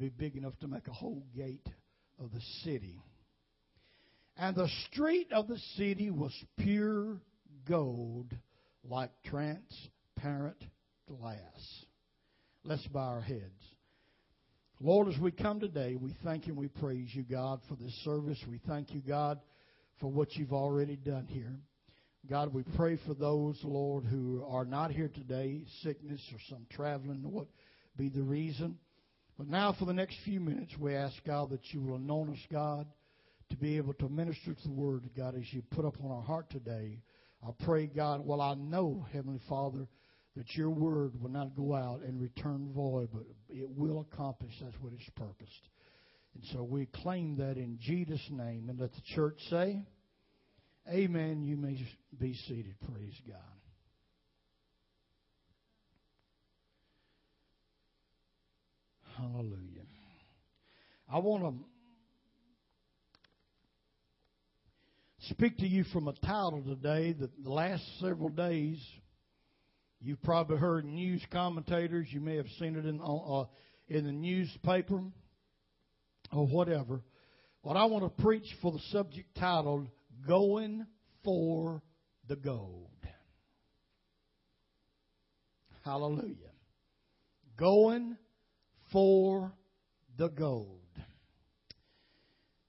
be big enough to make a whole gate of the city. And the street of the city was pure gold, like transparent glass. Let's bow our heads. Lord, as we come today, we thank you and we praise you, God, for this service. We thank you, God, for what you've already done here. God, we pray for those, Lord, who are not here today, sickness or some traveling, what be the reason. But now, for the next few minutes, we ask, God, that you will anoint us, God, to be able to minister to the Word, God, as you put upon our heart today. I pray, God, well, I know, Heavenly Father, that your Word will not go out and return void, but it will accomplish that's what it's purposed. And so we claim that in Jesus' name. And let the church say, Amen. You may be seated. Praise God. Hallelujah. I want to speak to you from a title today that the last several days you've probably heard news commentators, you may have seen it in uh, in the newspaper or whatever. But I want to preach for the subject titled Going for the Gold. Hallelujah. Going for the gold.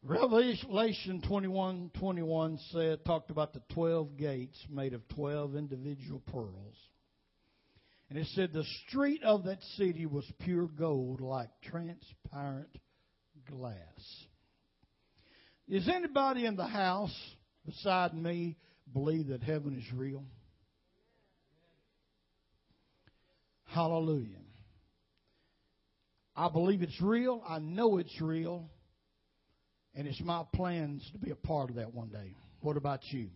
Revelation 21 21 said, talked about the 12 gates made of 12 individual pearls. And it said, the street of that city was pure gold like transparent glass. Is anybody in the house beside me believe that heaven is real? Hallelujah. I believe it's real. I know it's real. And it's my plans to be a part of that one day. What about you?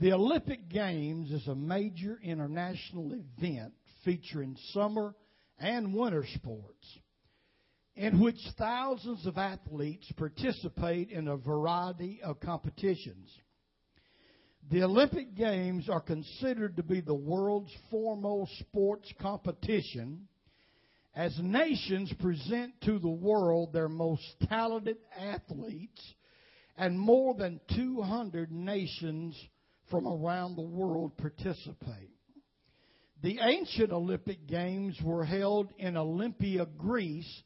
The Olympic Games is a major international event featuring summer and winter sports in which thousands of athletes participate in a variety of competitions. The Olympic Games are considered to be the world's foremost sports competition as nations present to the world their most talented athletes and more than 200 nations from around the world participate. The ancient Olympic Games were held in Olympia, Greece,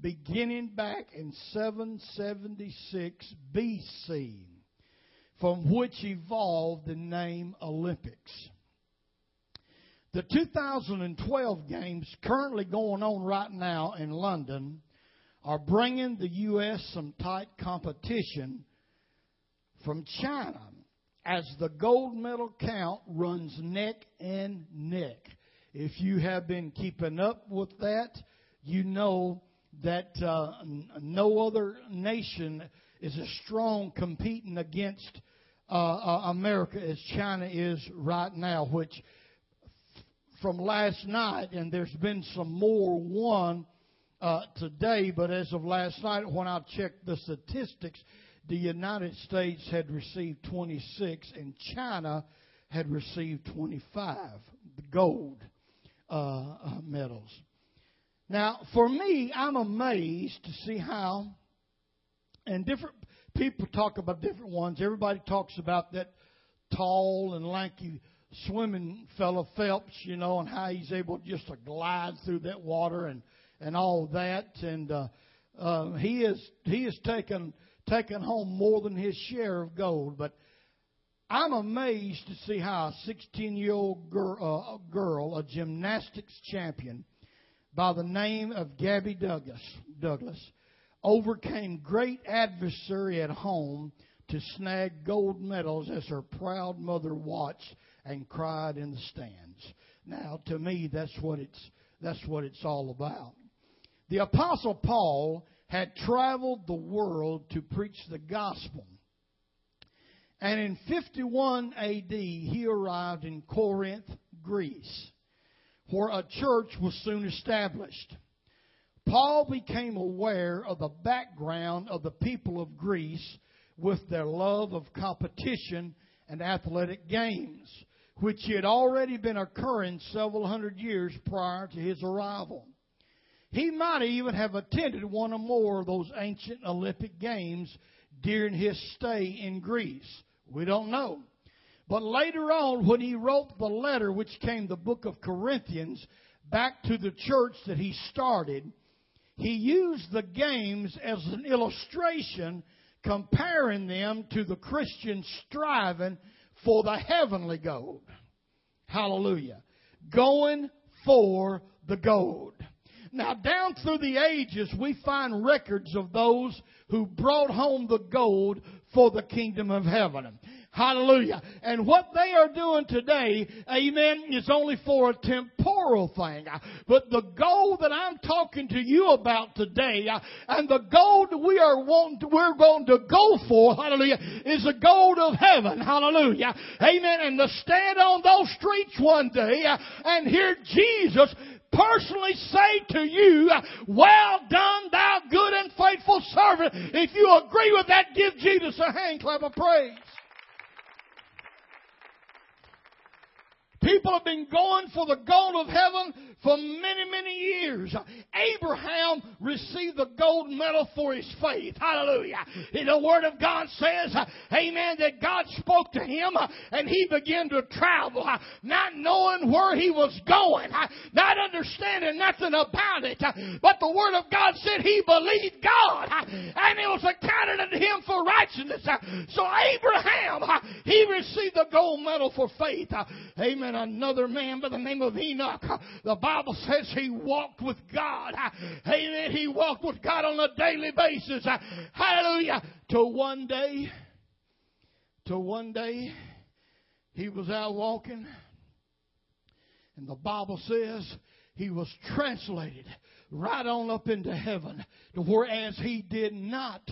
beginning back in 776 BC, from which evolved the name Olympics. The 2012 games currently going on right now in London are bringing the U.S. some tight competition from China as the gold medal count runs neck and neck. If you have been keeping up with that, you know that uh, no other nation is as strong competing against uh, uh, America as China is right now, which from last night, and there's been some more won uh, today, but as of last night, when I checked the statistics, the United States had received 26 and China had received 25 the gold uh, uh, medals. Now, for me, I'm amazed to see how, and different people talk about different ones. Everybody talks about that tall and lanky swimming fellow Phelps, you know, and how he's able just to glide through that water and and all that. And uh, uh, he is he has taken taken home more than his share of gold. But I'm amazed to see how a 16 year old girl, uh, girl, a gymnastics champion by the name of Gabby Douglas, Douglas, overcame great adversary at home to snag gold medals as her proud mother watched and cried in the stands. Now, to me, that's what it's that's what it's all about. The apostle Paul had traveled the world to preach the gospel. And in 51 AD, he arrived in Corinth, Greece, where a church was soon established. Paul became aware of the background of the people of Greece with their love of competition and athletic games which had already been occurring several hundred years prior to his arrival. He might even have attended one or more of those ancient Olympic Games during his stay in Greece. We don't know. But later on, when he wrote the letter which came the book of Corinthians back to the church that he started, he used the games as an illustration comparing them to the Christian striving for the heavenly gold. Hallelujah. Going for the gold. Now, down through the ages, we find records of those who brought home the gold for the kingdom of heaven. Hallelujah. And what they are doing today, amen, is only for a temporal thing. But the gold that I'm talking to you about today, and the gold we are wanting, we're going to go for, hallelujah, is the gold of heaven. Hallelujah. Amen. And to stand on those streets one day and hear Jesus personally say to you, well done thou good and faithful servant. If you agree with that, give Jesus a hand clap of praise. People have been going for the gold of heaven for many, many years. Abraham received the gold medal for his faith. Hallelujah. The Word of God says, Amen, that God spoke to him and he began to travel, not knowing where he was going, not understanding nothing about it. But the Word of God said he believed God and it was accounted unto him for righteousness. So Abraham, he received the gold medal for faith. Amen another man by the name of Enoch. The Bible says he walked with God. Amen. He walked with God on a daily basis. Hallelujah. To one day, to one day, he was out walking, and the Bible says he was translated right on up into heaven, to whereas he did not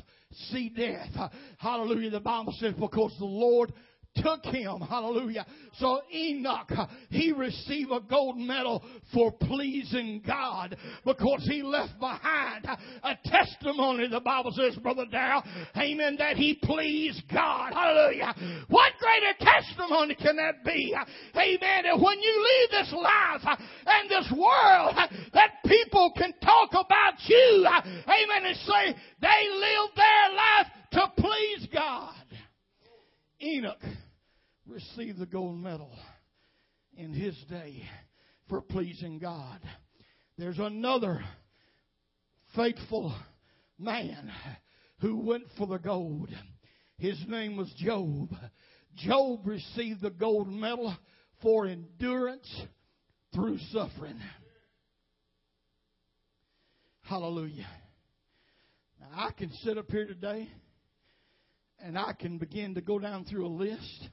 see death. Hallelujah. The Bible says because the Lord took him. Hallelujah. So Enoch, he received a gold medal for pleasing God because he left behind a testimony, the Bible says, Brother Darrell, amen, that he pleased God. Hallelujah. What greater testimony can that be? Amen. That when you leave this life and this world, that people can talk about you, amen, and say they lived their life to please God. Enoch received the gold medal in his day for pleasing God. There's another faithful man who went for the gold. His name was Job. Job received the gold medal for endurance through suffering. Hallelujah. Now, I can sit up here today and I can begin to go down through a list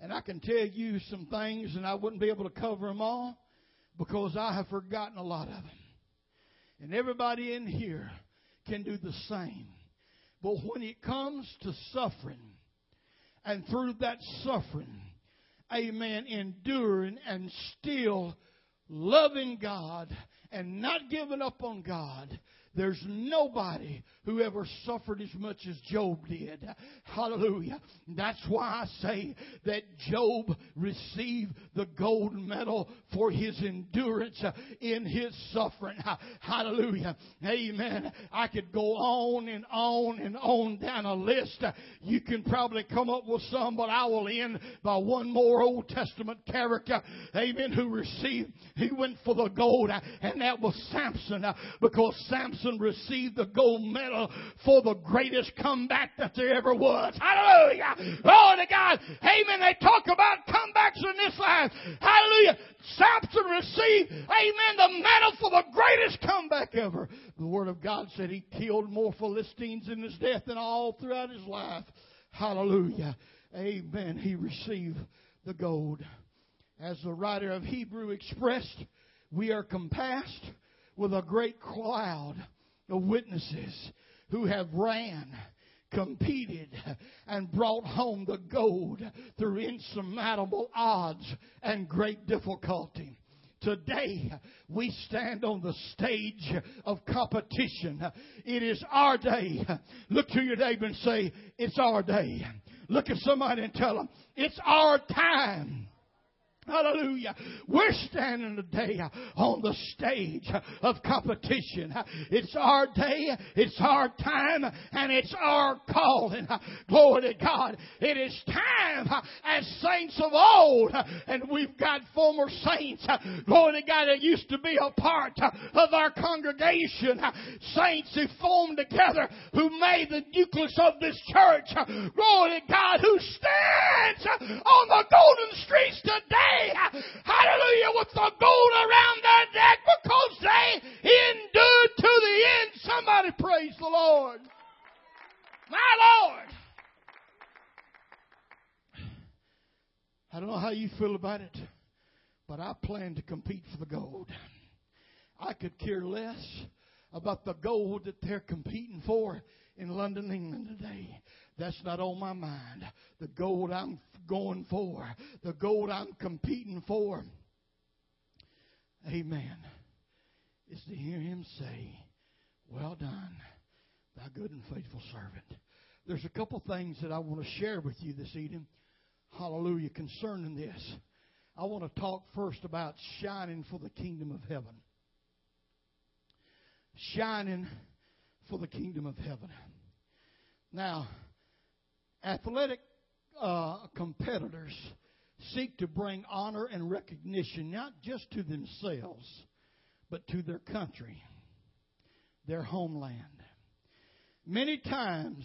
and I can tell you some things, and I wouldn't be able to cover them all because I have forgotten a lot of them. And everybody in here can do the same. But when it comes to suffering, and through that suffering, amen, enduring and still loving God and not giving up on God, there's nobody who ever suffered as much as Job did. Hallelujah. That's why I say that Job received the gold medal for his endurance in his suffering. Hallelujah. Amen. I could go on and on and on down a list. You can probably come up with some, but I will end by one more Old Testament character. Amen. Who received, he went for the gold, and that was Samson, because Samson Samson received the gold medal for the greatest comeback that there ever was. Hallelujah. Glory to God. Amen. They talk about comebacks in this life. Hallelujah. Samson received, amen, the medal for the greatest comeback ever. The Word of God said he killed more Philistines in his death than all throughout his life. Hallelujah. Amen. He received the gold. As the writer of Hebrew expressed, we are compassed with a great cloud of witnesses who have ran, competed, and brought home the gold through insurmountable odds and great difficulty. Today, we stand on the stage of competition. It is our day. Look to your neighbor and say, It's our day. Look at somebody and tell them, It's our time. Hallelujah. We're standing today on the stage of competition. It's our day, it's our time, and it's our calling. Glory to God. It is time as saints of old, and we've got former saints, glory to God, that used to be a part of our congregation. Saints who formed together, who made the nucleus of this church. Glory to God, who stands on the golden streets today hallelujah, with the gold around their neck because they endured to the end. Somebody praise the Lord. My Lord. I don't know how you feel about it, but I plan to compete for the gold. I could care less about the gold that they're competing for in London, England today. That's not on my mind. The gold I'm going for, the gold I'm competing for, amen, is to hear him say, Well done, thy good and faithful servant. There's a couple things that I want to share with you this evening. Hallelujah, concerning this. I want to talk first about shining for the kingdom of heaven. Shining for the kingdom of heaven. Now, athletic uh, competitors seek to bring honor and recognition not just to themselves, but to their country, their homeland. Many times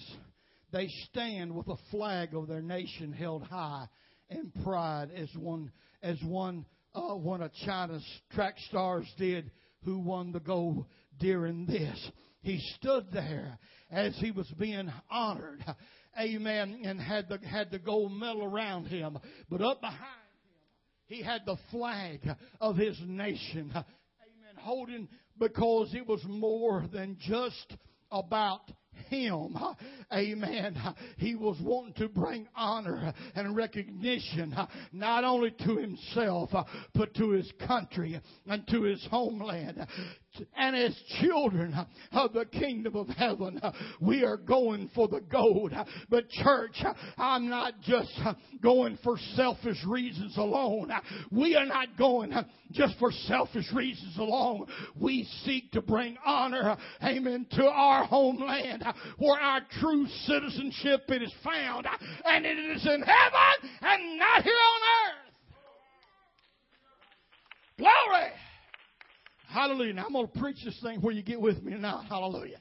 they stand with a flag of their nation held high in pride, as one as one uh, one of China's track stars did, who won the gold during this. He stood there as he was being honored amen, and had the, had the gold medal around him. But up behind him, he had the flag of his nation, amen, holding because it was more than just about him. Amen. He was wanting to bring honor and recognition not only to himself, but to his country and to his homeland and as children of the kingdom of heaven, we are going for the gold. But church, I'm not just going for selfish reasons alone. We are not going just for selfish reasons alone. We seek to bring honor, amen, to our homeland where our true citizenship it is found. And it is in heaven and not here on earth. Glory! Hallelujah. Now I'm going to preach this thing where you get with me now. Hallelujah.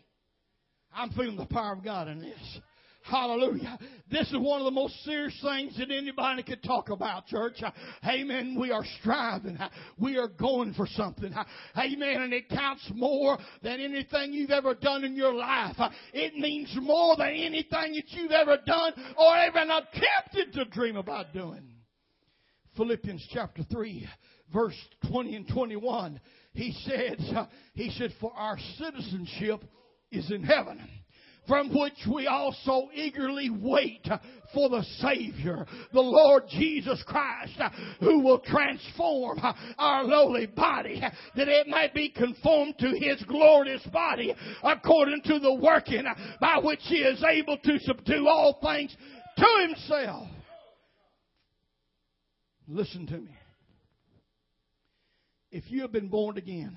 I'm feeling the power of God in this. Hallelujah. This is one of the most serious things that anybody could talk about, church. Amen. We are striving. We are going for something. Amen. And it counts more than anything you've ever done in your life. It means more than anything that you've ever done or even attempted to dream about doing. Philippians chapter 3, verse 20 and 21 he said, uh, he said, for our citizenship is in heaven from which we also eagerly wait uh, for the Savior, the Lord Jesus Christ, uh, who will transform our lowly body, that it might be conformed to His glorious body, according to the working by which He is able to subdue all things to Himself. Listen to me if you have been born again,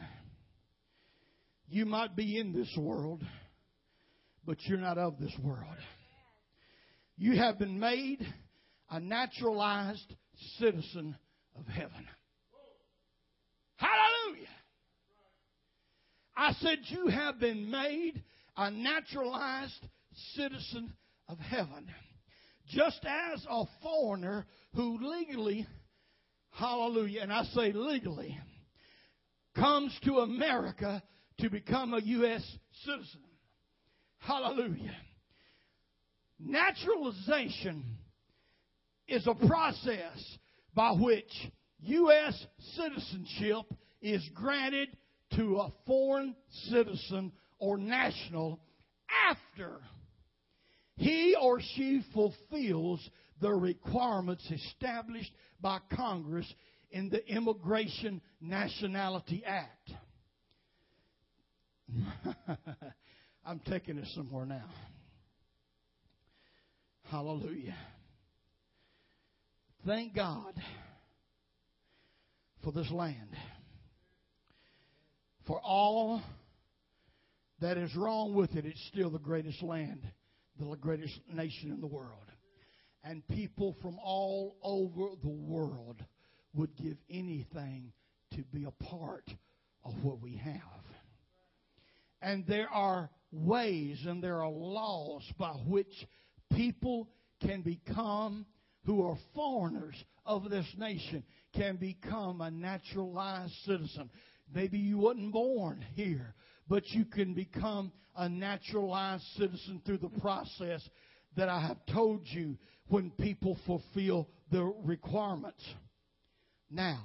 you might be in this world, but you're not of this world. You have been made a naturalized citizen of heaven. Hallelujah. I said, You have been made a naturalized citizen of heaven. Just as a foreigner who legally, hallelujah, and I say legally, comes to America to become a U.S. citizen. Hallelujah. Naturalization is a process by which U.S. citizenship is granted to a foreign citizen or national after he or she fulfills the requirements established by Congress in the Immigration Nationality Act. I'm taking it somewhere now. Hallelujah. Thank God for this land. For all that is wrong with it, it's still the greatest land, the greatest nation in the world. And people from all over the world would give anything to be a part of what we have. And there are ways and there are laws by which people can become, who are foreigners of this nation, can become a naturalized citizen. Maybe you wasn't born here, but you can become a naturalized citizen through the process that I have told you when people fulfill the requirements. Now,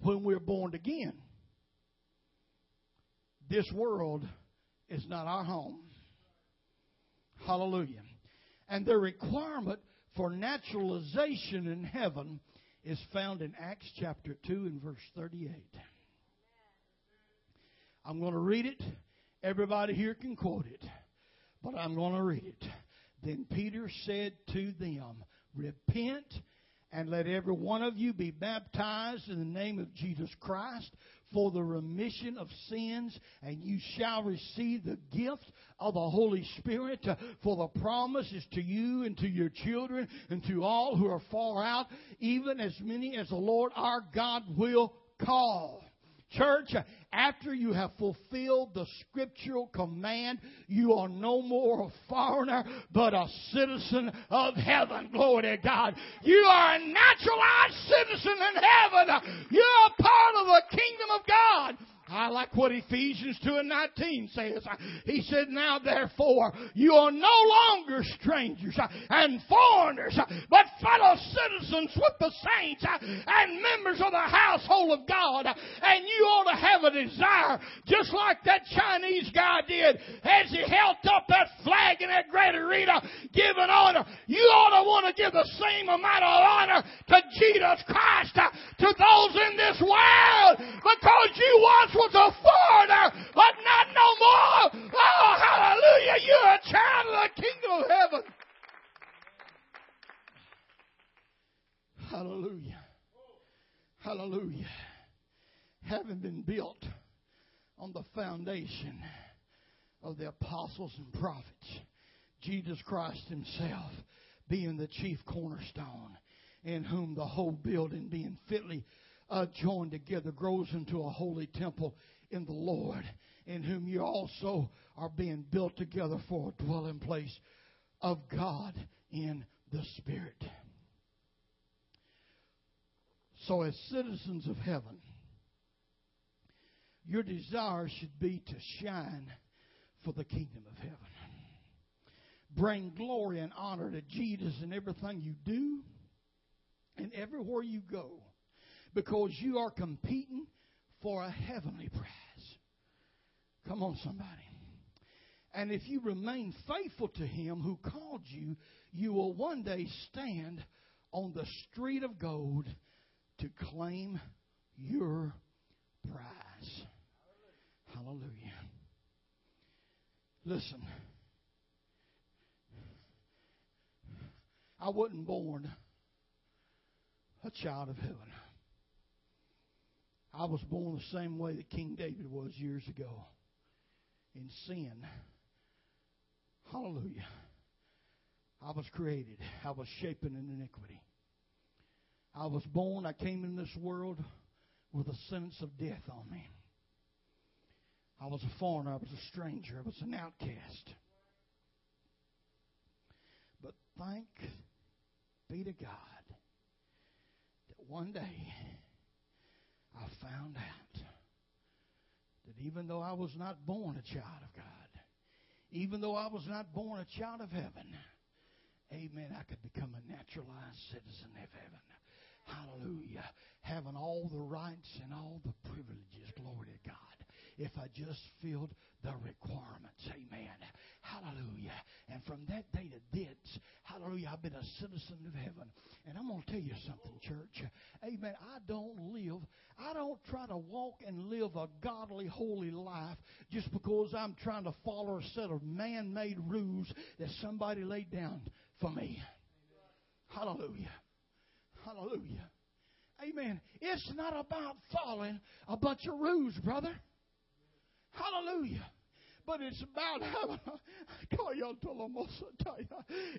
when we're born again, this world is not our home. Hallelujah. And the requirement for naturalization in heaven is found in Acts chapter 2 and verse 38. I'm going to read it. Everybody here can quote it, but I'm going to read it. Then Peter said to them, Repent and let every one of you be baptized in the name of Jesus Christ for the remission of sins, and you shall receive the gift of the Holy Spirit. Uh, for the promise is to you and to your children and to all who are far out, even as many as the Lord our God will call. Church, after you have fulfilled the scriptural command, you are no more a foreigner, but a citizen of heaven. Glory to God. You are a naturalized citizen in heaven. You're a part of the kingdom of God. I like what Ephesians 2 and 19 says. He said, Now therefore, you are no longer strangers and foreigners, but fellow citizens with the saints and members of the household of God. And you ought to have a desire, just like that Chinese guy did as he held up that flag in that great arena, giving honor. You ought to want to give the same amount of honor to Jesus Christ, to those in this world, because you once was a foreigner, but not no more. Oh, hallelujah. You're a child of the kingdom of heaven. Hallelujah. Hallelujah. Having been built on the foundation of the apostles and prophets, Jesus Christ Himself being the chief cornerstone, in whom the whole building being fitly uh, joined together grows into a holy temple in the Lord, in whom you also are being built together for a dwelling place of God in the Spirit. So, as citizens of heaven, your desire should be to shine for the kingdom of heaven. Bring glory and honor to Jesus in everything you do and everywhere you go because you are competing for a heavenly prize. Come on, somebody. And if you remain faithful to Him who called you, you will one day stand on the street of gold to claim your prize. Hallelujah. Listen, I wasn't born a child of heaven. I was born the same way that King David was years ago in sin. Hallelujah. I was created. I was shapen in iniquity. I was born, I came in this world with a sentence of death on me. I was a foreigner, I was a stranger, I was an outcast. But thank be to God that one day I found out that even though I was not born a child of God, even though I was not born a child of heaven, amen, I could become a naturalized citizen of heaven. Hallelujah. Having all the rights and all the privileges, glory to God if I just filled the requirements. Amen. Hallelujah. And from that day to this, hallelujah, I've been a citizen of heaven. And I'm going to tell you something, church. Amen. I don't live, I don't try to walk and live a godly, holy life just because I'm trying to follow a set of man made rules that somebody laid down for me. Hallelujah. Hallelujah. Amen. It's not about following a bunch of rules, brother. Hallelujah but it's about having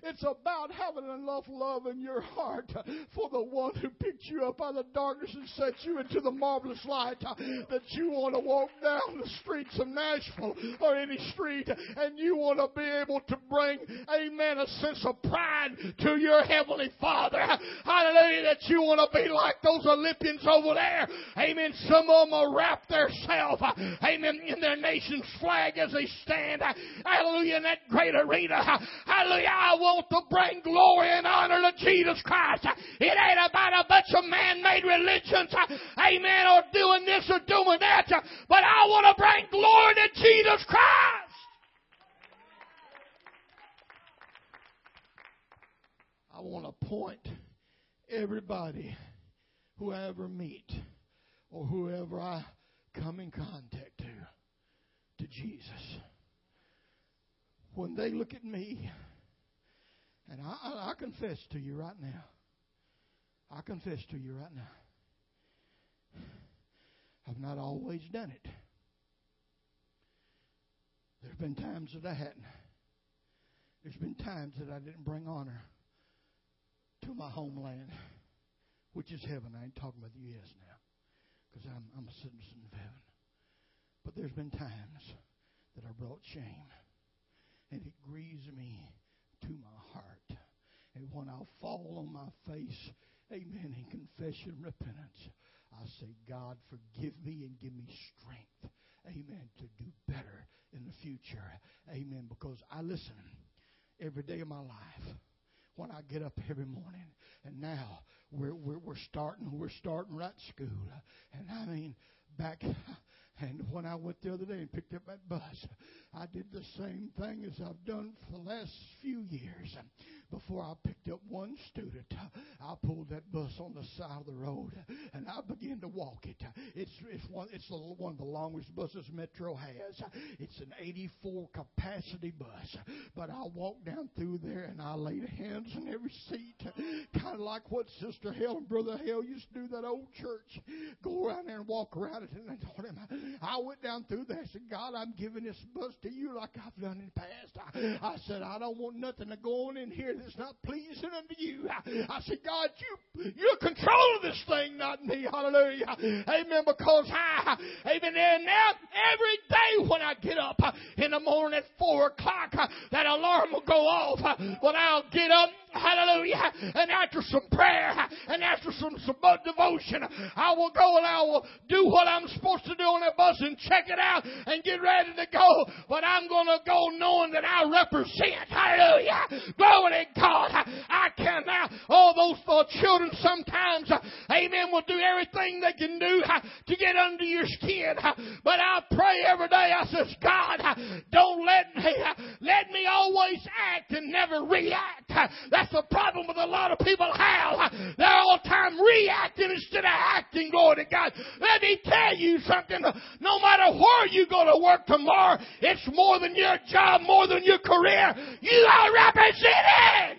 it's about having enough love in your heart for the one who picked you up out of the darkness and set you into the marvelous light uh, that you want to walk down the streets of Nashville or any street and you want to be able to bring amen a sense of pride to your heavenly father. Hallelujah that you want to be like those Olympians over there. Amen some of them will wrap themselves uh, amen in their nation's flag as stand, hallelujah, in that great arena. Hallelujah, I want to bring glory and honor to Jesus Christ. It ain't about a bunch of man-made religions, amen, or doing this or doing that, but I want to bring glory to Jesus Christ. I want to point everybody who I ever meet or whoever I come in contact Jesus. When they look at me, and I, I, confess to you right now, I confess to you right now, I've not always done it. There's been times that I hadn't. There's been times that I didn't bring honor to my homeland, which is heaven. I ain't talking about the U.S. now, because I'm, I'm a citizen of heaven. But there's been times that I brought shame, and it grieves me to my heart. And when I fall on my face, amen, in confession and repentance, I say, God, forgive me and give me strength, amen, to do better in the future. Amen. Because I listen every day of my life when I get up every morning. And now we're, we're, we're starting, we're starting right school. And I mean, back and when I went the other day and picked up that bus, I did the same thing as I've done for the last few years. Before I picked up one student, I pulled that bus on the side of the road and I began to walk it. It's it's one it's one of the longest buses Metro has. It's an 84 capacity bus, but I walked down through there and I laid hands on every seat, kind of like what Sister Hale and Brother Hale used to do that old church. Go around there and walk around it, and I told him I went down through there. I said, God, I'm giving this bus to you like I've done in the past. I, I said, I don't want nothing to go on in here that's not pleasing unto you. I, said, God, you you're control this thing, not me. Hallelujah. Amen. Because I, amen. And now every day when I get up in the morning at four o'clock, that alarm will go off. When I'll get up Hallelujah. And after some prayer and after some, some devotion, I will go and I will do what I'm supposed to do on that bus and check it out and get ready to go. But I'm going to go knowing that I represent. Hallelujah. Glory to God. I can now. All those uh, children sometimes, uh, amen, will do everything they can do uh, to get under your skin. But I pray every day. I says, God, don't let me, let me always act and never react. The problem with a lot of people have. They're all time reacting instead of acting, glory to God. Let me tell you something. No matter where you go to work tomorrow, it's more than your job, more than your career. You are represented.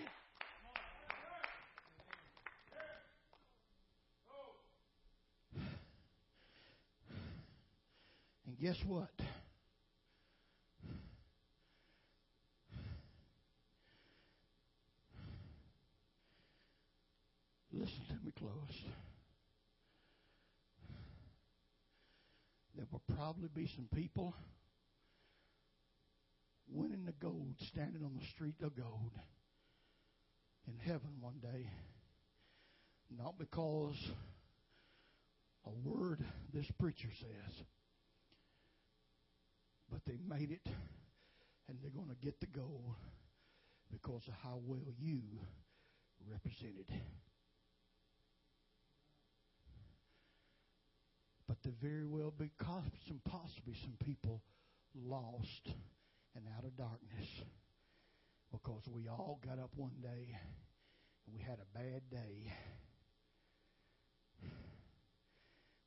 And guess what? Me close. There will probably be some people winning the gold, standing on the street of gold in heaven one day. Not because a word this preacher says, but they made it and they're going to get the gold because of how well you represented. There very well be some possibly some people lost and out of darkness because we all got up one day and we had a bad day.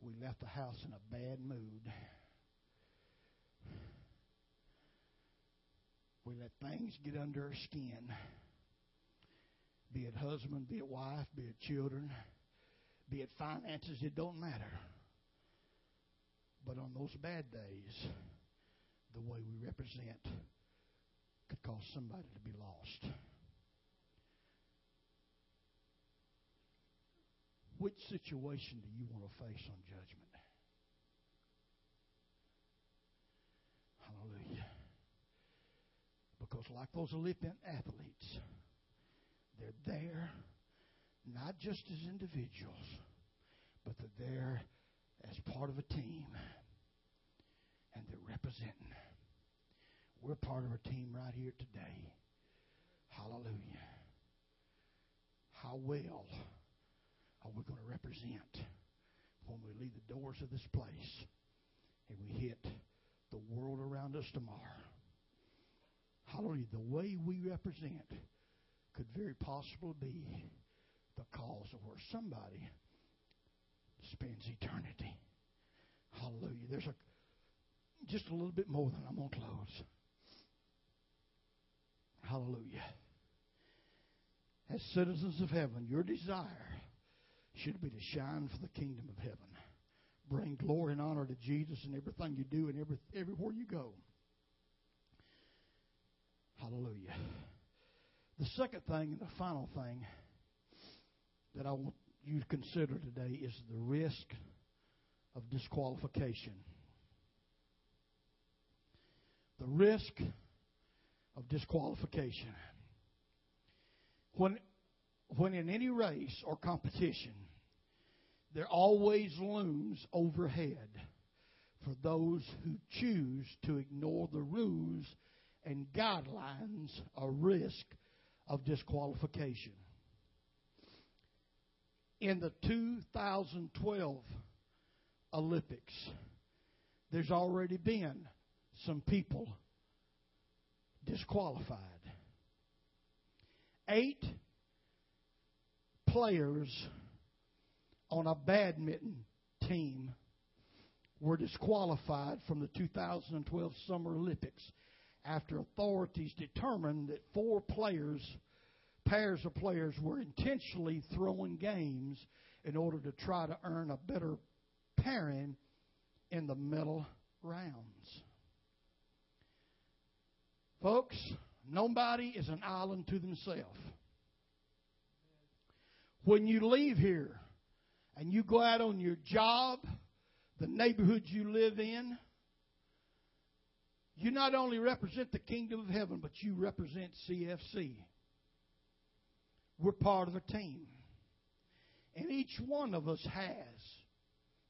We left the house in a bad mood. We let things get under our skin. Be it husband, be it wife, be it children, be it finances, it don't matter. But on those bad days, the way we represent could cause somebody to be lost. Which situation do you want to face on judgment? Hallelujah. Because, like those Olympian athletes, they're there not just as individuals, but they're there as part of a team. And they're representing. We're part of a team right here today. Hallelujah. How well are we going to represent when we leave the doors of this place and we hit the world around us tomorrow? Hallelujah. The way we represent could very possibly be the cause of where somebody spends eternity. Hallelujah. There's a just a little bit more than I'm going to close. Hallelujah. As citizens of heaven, your desire should be to shine for the kingdom of heaven. Bring glory and honor to Jesus in everything you do and every, everywhere you go. Hallelujah. The second thing and the final thing that I want you consider today is the risk of disqualification. The risk of disqualification. When, when in any race or competition, there always looms overhead for those who choose to ignore the rules and guidelines a risk of disqualification. In the 2012 Olympics, there's already been some people disqualified. Eight players on a badminton team were disqualified from the 2012 Summer Olympics after authorities determined that four players, pairs of players, were intentionally throwing games in order to try to earn a better pairing in the middle rounds. Folks, nobody is an island to themselves. When you leave here, and you go out on your job, the neighborhood you live in, you not only represent the kingdom of heaven, but you represent CFC. We're part of a team. And each one of us has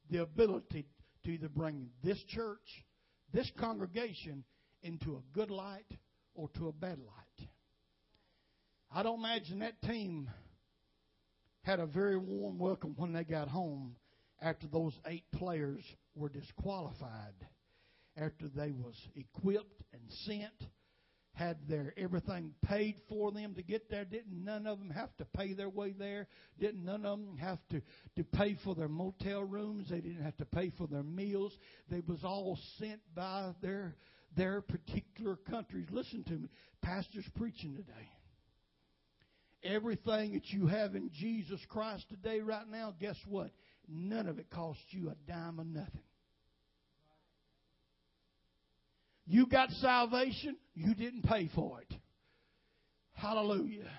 the ability to either bring this church, this congregation, into a good light or to a bad light. I don't imagine that team had a very warm welcome when they got home after those eight players were disqualified after they was equipped and sent had their everything paid for them to get there. Didn't none of them have to pay their way there. Didn't none of them have to to pay for their motel rooms. They didn't have to pay for their meals. They was all sent by their their particular countries. Listen to me. Pastors preaching today. Everything that you have in Jesus Christ today, right now, guess what? None of it costs you a dime or nothing. You got salvation, you didn't pay for it. Hallelujah.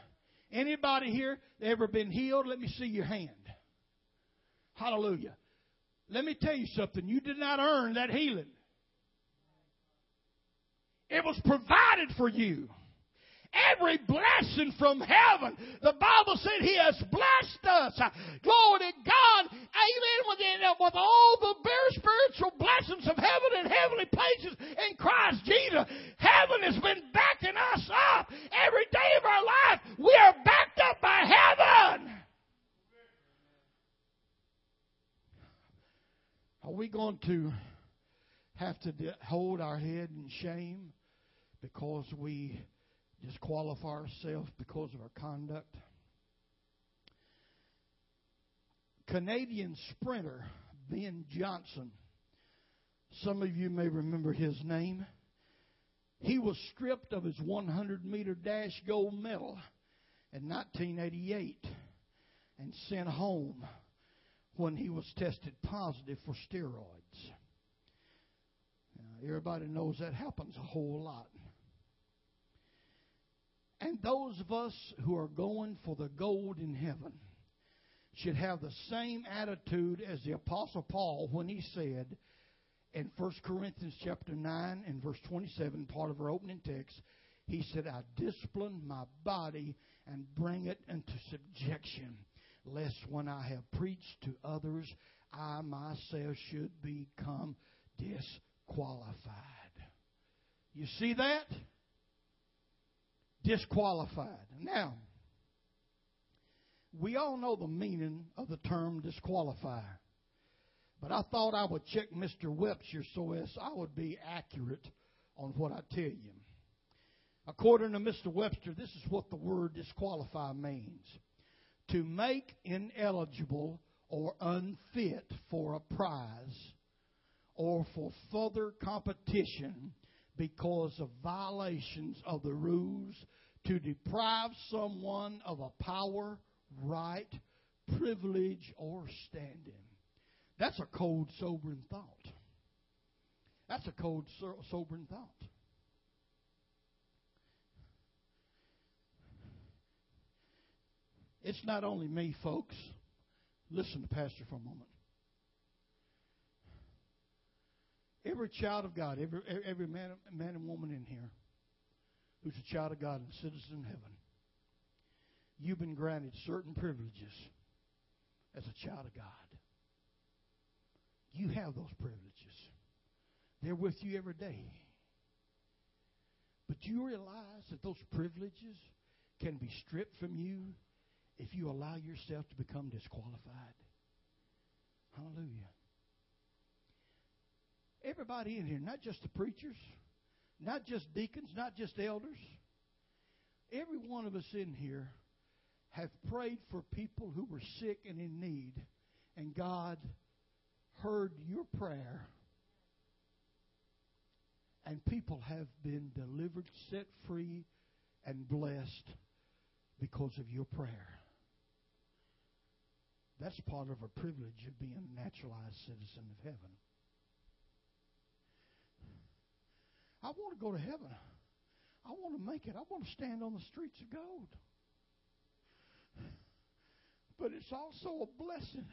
Anybody here ever been healed? Let me see your hand. Hallelujah. Let me tell you something. You did not earn that healing. It was provided for you every blessing from heaven. The Bible said He has blessed us. Glory to God. Amen. With, all the very spiritual blessings of heaven and heavenly places in Christ Jesus. Heaven has been backing us up. Every day of our life, we are backed up by heaven. Are we going to have to hold our head in shame because we disqualify ourselves because of our conduct. Canadian sprinter Ben Johnson, some of you may remember his name. He was stripped of his 100 meter dash gold medal in 1988 and sent home when he was tested positive for steroids. Everybody knows that happens a whole lot. And those of us who are going for the gold in heaven should have the same attitude as the apostle Paul when he said in 1 Corinthians chapter 9 and verse 27, part of our opening text, he said, I discipline my body and bring it into subjection, lest when I have preached to others, I myself should become disqualified. You see that? Disqualified. Now, we all know the meaning of the term disqualify. But I thought I would check Mr. Webster so as I would be accurate on what I tell you. According to Mr. Webster, this is what the word disqualify means to make ineligible or unfit for a prize or for further competition because of violations of the rules to deprive someone of a power, right, privilege, or standing. That's a cold, sobering thought. That's a cold, sobering thought. It's not only me, folks. Listen to Pastor for a moment. Every child of God, every, every man, man and woman in here who's a child of God and a citizen of heaven, you've been granted certain privileges as a child of God. You have those privileges. They're with you every day. But you realize that those privileges can be stripped from you if you allow yourself to become disqualified. Hallelujah. Everybody in here, not just the preachers, not just deacons, not just elders, every one of us in here have prayed for people who were sick and in need, and God heard your prayer, and people have been delivered, set free, and blessed because of your prayer. That's part of a privilege of being a naturalized citizen of heaven. I want to go to heaven. I want to make it. I want to stand on the streets of gold. But it's also a blessing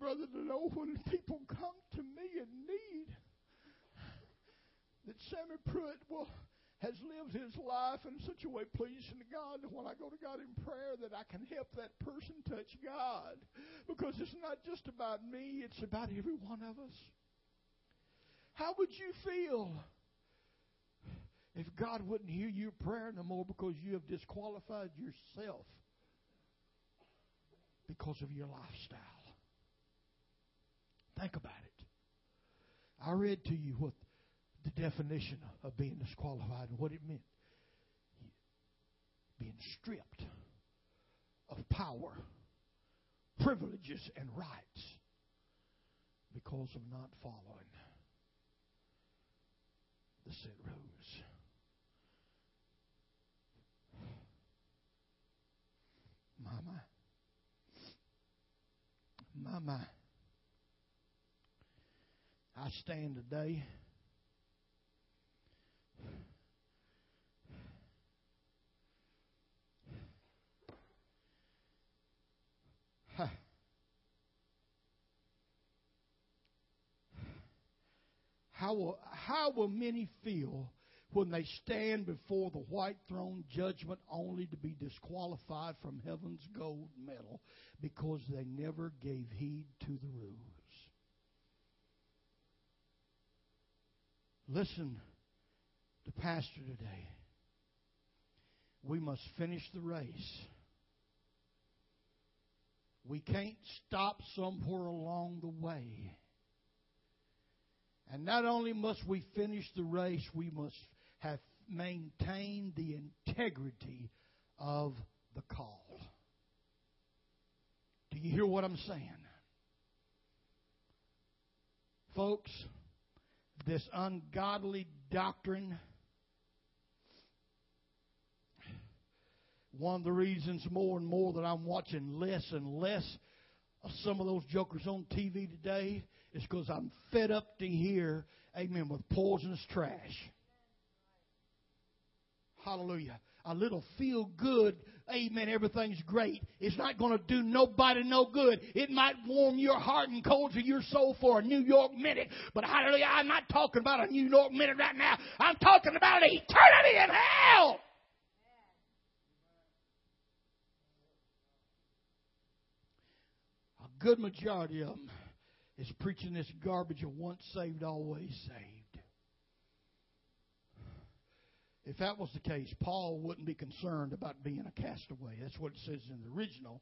brother, to know when people come to me in need that Sammy Pruitt will has lived his life in such a way pleasing to God that when I go to God in prayer that I can help that person touch God. Because it's not just about me, it's about every one of us. How would you feel if God wouldn't hear your prayer no more because you have disqualified yourself because of your lifestyle? Think about it. I read to you what the definition of being disqualified and what it meant. Being stripped of power, privileges, and rights because of not following the set rules. My, my. I stand today. How will, how will many feel when they stand before the white throne judgment only to be disqualified from heaven's gold medal because they never gave heed to the rules? Listen to Pastor today. We must finish the race. We can't stop somewhere along the way. And not only must we finish the race, we must have maintained the integrity of the call. Do you hear what I'm saying? Folks, this ungodly doctrine. One of the reasons more and more that I'm watching less and less of some of those jokers on TV today is because I'm fed up to hear, amen, with poisonous trash. Hallelujah. A little feel good, amen, everything's great. It's not going to do nobody no good. It might warm your heart and cold to your soul for a New York minute. But hallelujah, I'm not talking about a New York minute right now. I'm talking about eternity in hell. A good majority of them is preaching this garbage of once saved, always saved. If that was the case, Paul wouldn't be concerned about being a castaway. That's what it says in the original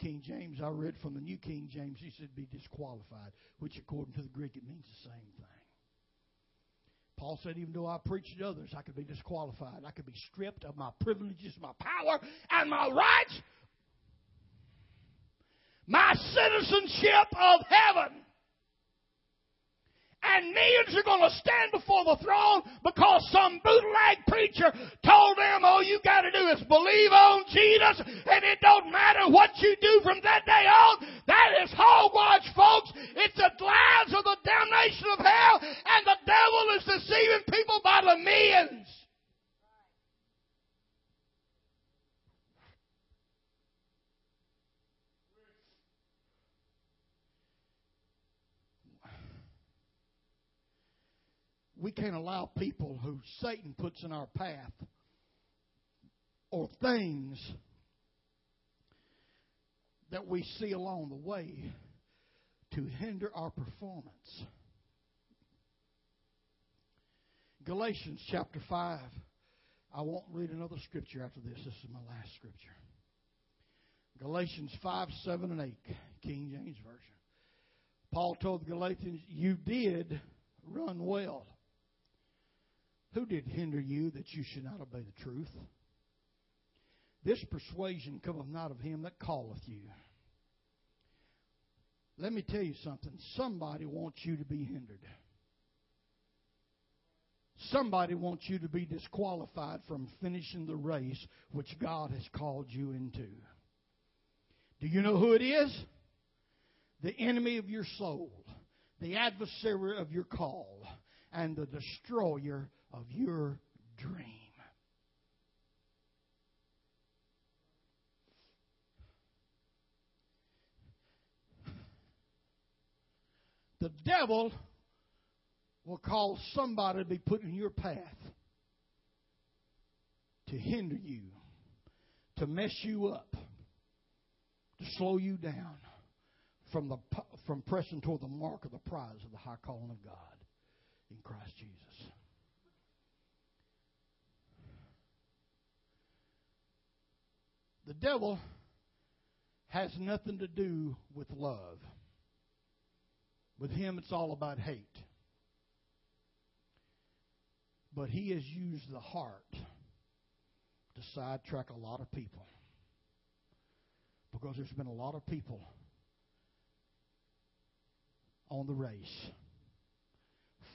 King James. I read from the New King James, he said be disqualified, which according to the Greek it means the same thing. Paul said, even though I preached to others, I could be disqualified. I could be stripped of my privileges, my power, and my rights, my citizenship of heaven and millions are going to stand before the throne because some bootleg preacher told them all you got to do is believe on Jesus and it don't matter what you do from that day on. That is hogwash, folks. It's the lies of the damnation of hell and the devil is deceiving people by the millions. We can't allow people who Satan puts in our path or things that we see along the way to hinder our performance. Galatians chapter 5. I won't read another scripture after this. This is my last scripture. Galatians 5, 7, and 8, King James Version. Paul told the Galatians, You did run well. Who did hinder you that you should not obey the truth? This persuasion cometh not of him that calleth you. Let me tell you something. Somebody wants you to be hindered. Somebody wants you to be disqualified from finishing the race which God has called you into. Do you know who it is? The enemy of your soul, the adversary of your call, and the destroyer of your dream. The devil will cause somebody to be put in your path to hinder you, to mess you up, to slow you down from the from pressing toward the mark of the prize of the high calling of God in Christ Jesus. The devil has nothing to do with love. With him, it's all about hate. But he has used the heart to sidetrack a lot of people. Because there's been a lot of people on the race,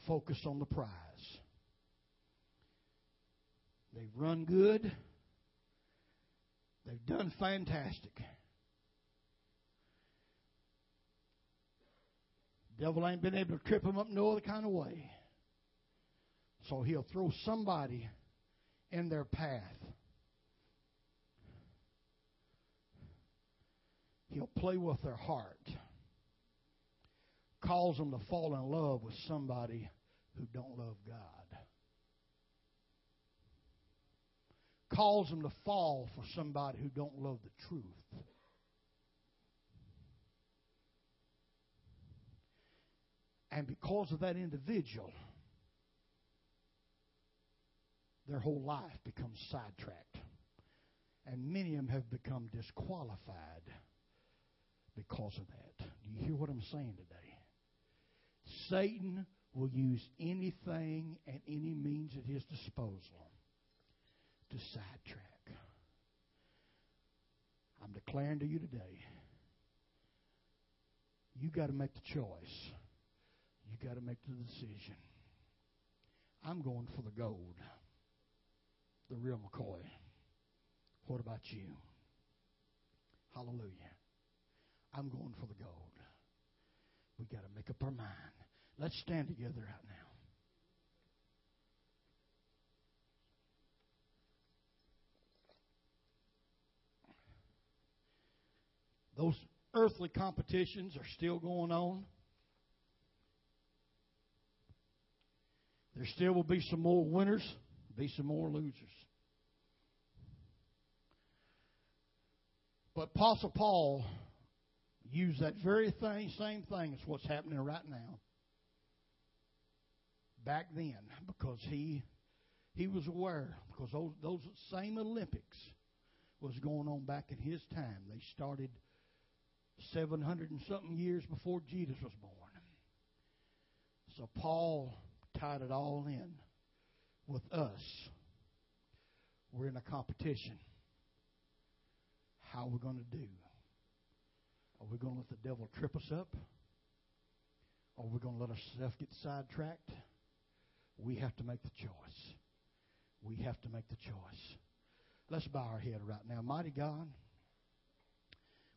focused on the prize. They've run good They've done fantastic. Devil ain't been able to trip them up no other kind of way. So he'll throw somebody in their path. He'll play with their heart. Cause them to fall in love with somebody who don't love God. Cause them to fall for somebody who don't love the truth. And because of that individual, their whole life becomes sidetracked. And many of them have become disqualified because of that. Do you hear what I'm saying today? Satan will use anything and any means at his disposal to sidetrack. I'm declaring to you today you got to make the choice. You got to make the decision. I'm going for the gold, the real McCoy. What about you? Hallelujah. I'm going for the gold. We got to make up our mind. Let's stand together right now. Those earthly competitions are still going on. There still will be some more winners, be some more losers. But Apostle Paul used that very thing, same thing as what's happening right now. Back then, because he he was aware, because those those same Olympics was going on back in his time. They started seven hundred and something years before Jesus was born. So Paul tied it all in with us. We're in a competition. How are we going to do? Are we going to let the devil trip us up? Are we going to let ourselves get sidetracked? We have to make the choice. We have to make the choice. Let's bow our head right now. Mighty God,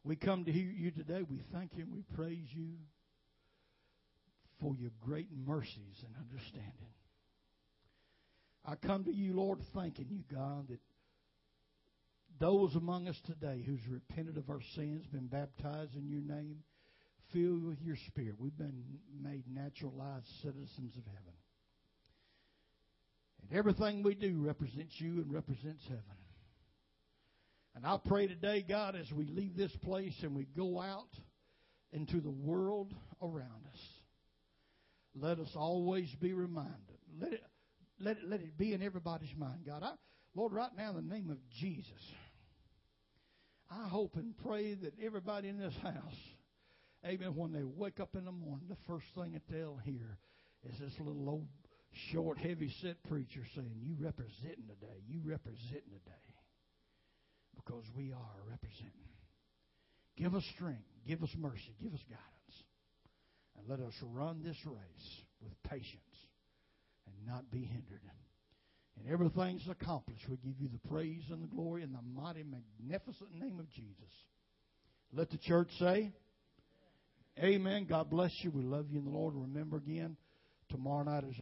we come to you today. We thank you and we praise you for your great mercies and understanding. I come to you, Lord, thanking you, God, that those among us today who's repented of our sins, been baptized in your name, filled with your spirit, we've been made naturalized citizens of heaven. And everything we do represents you and represents heaven. And I pray today, God, as we leave this place and we go out into the world around us, let us always be reminded. Let it, let it, let it be in everybody's mind, God. I, Lord, right now in the name of Jesus, I hope and pray that everybody in this house, amen, when they wake up in the morning, the first thing that they'll hear is this little old, short, heavy set preacher saying, You representing today. You representing today. Because we are representing. Give us strength. Give us mercy. Give us guidance. And let us run this race with patience and not be hindered. And everything's accomplished. We give you the praise and the glory in the mighty, magnificent name of Jesus. Let the church say, Amen. God bless you. We love you in the Lord. Remember again, tomorrow night is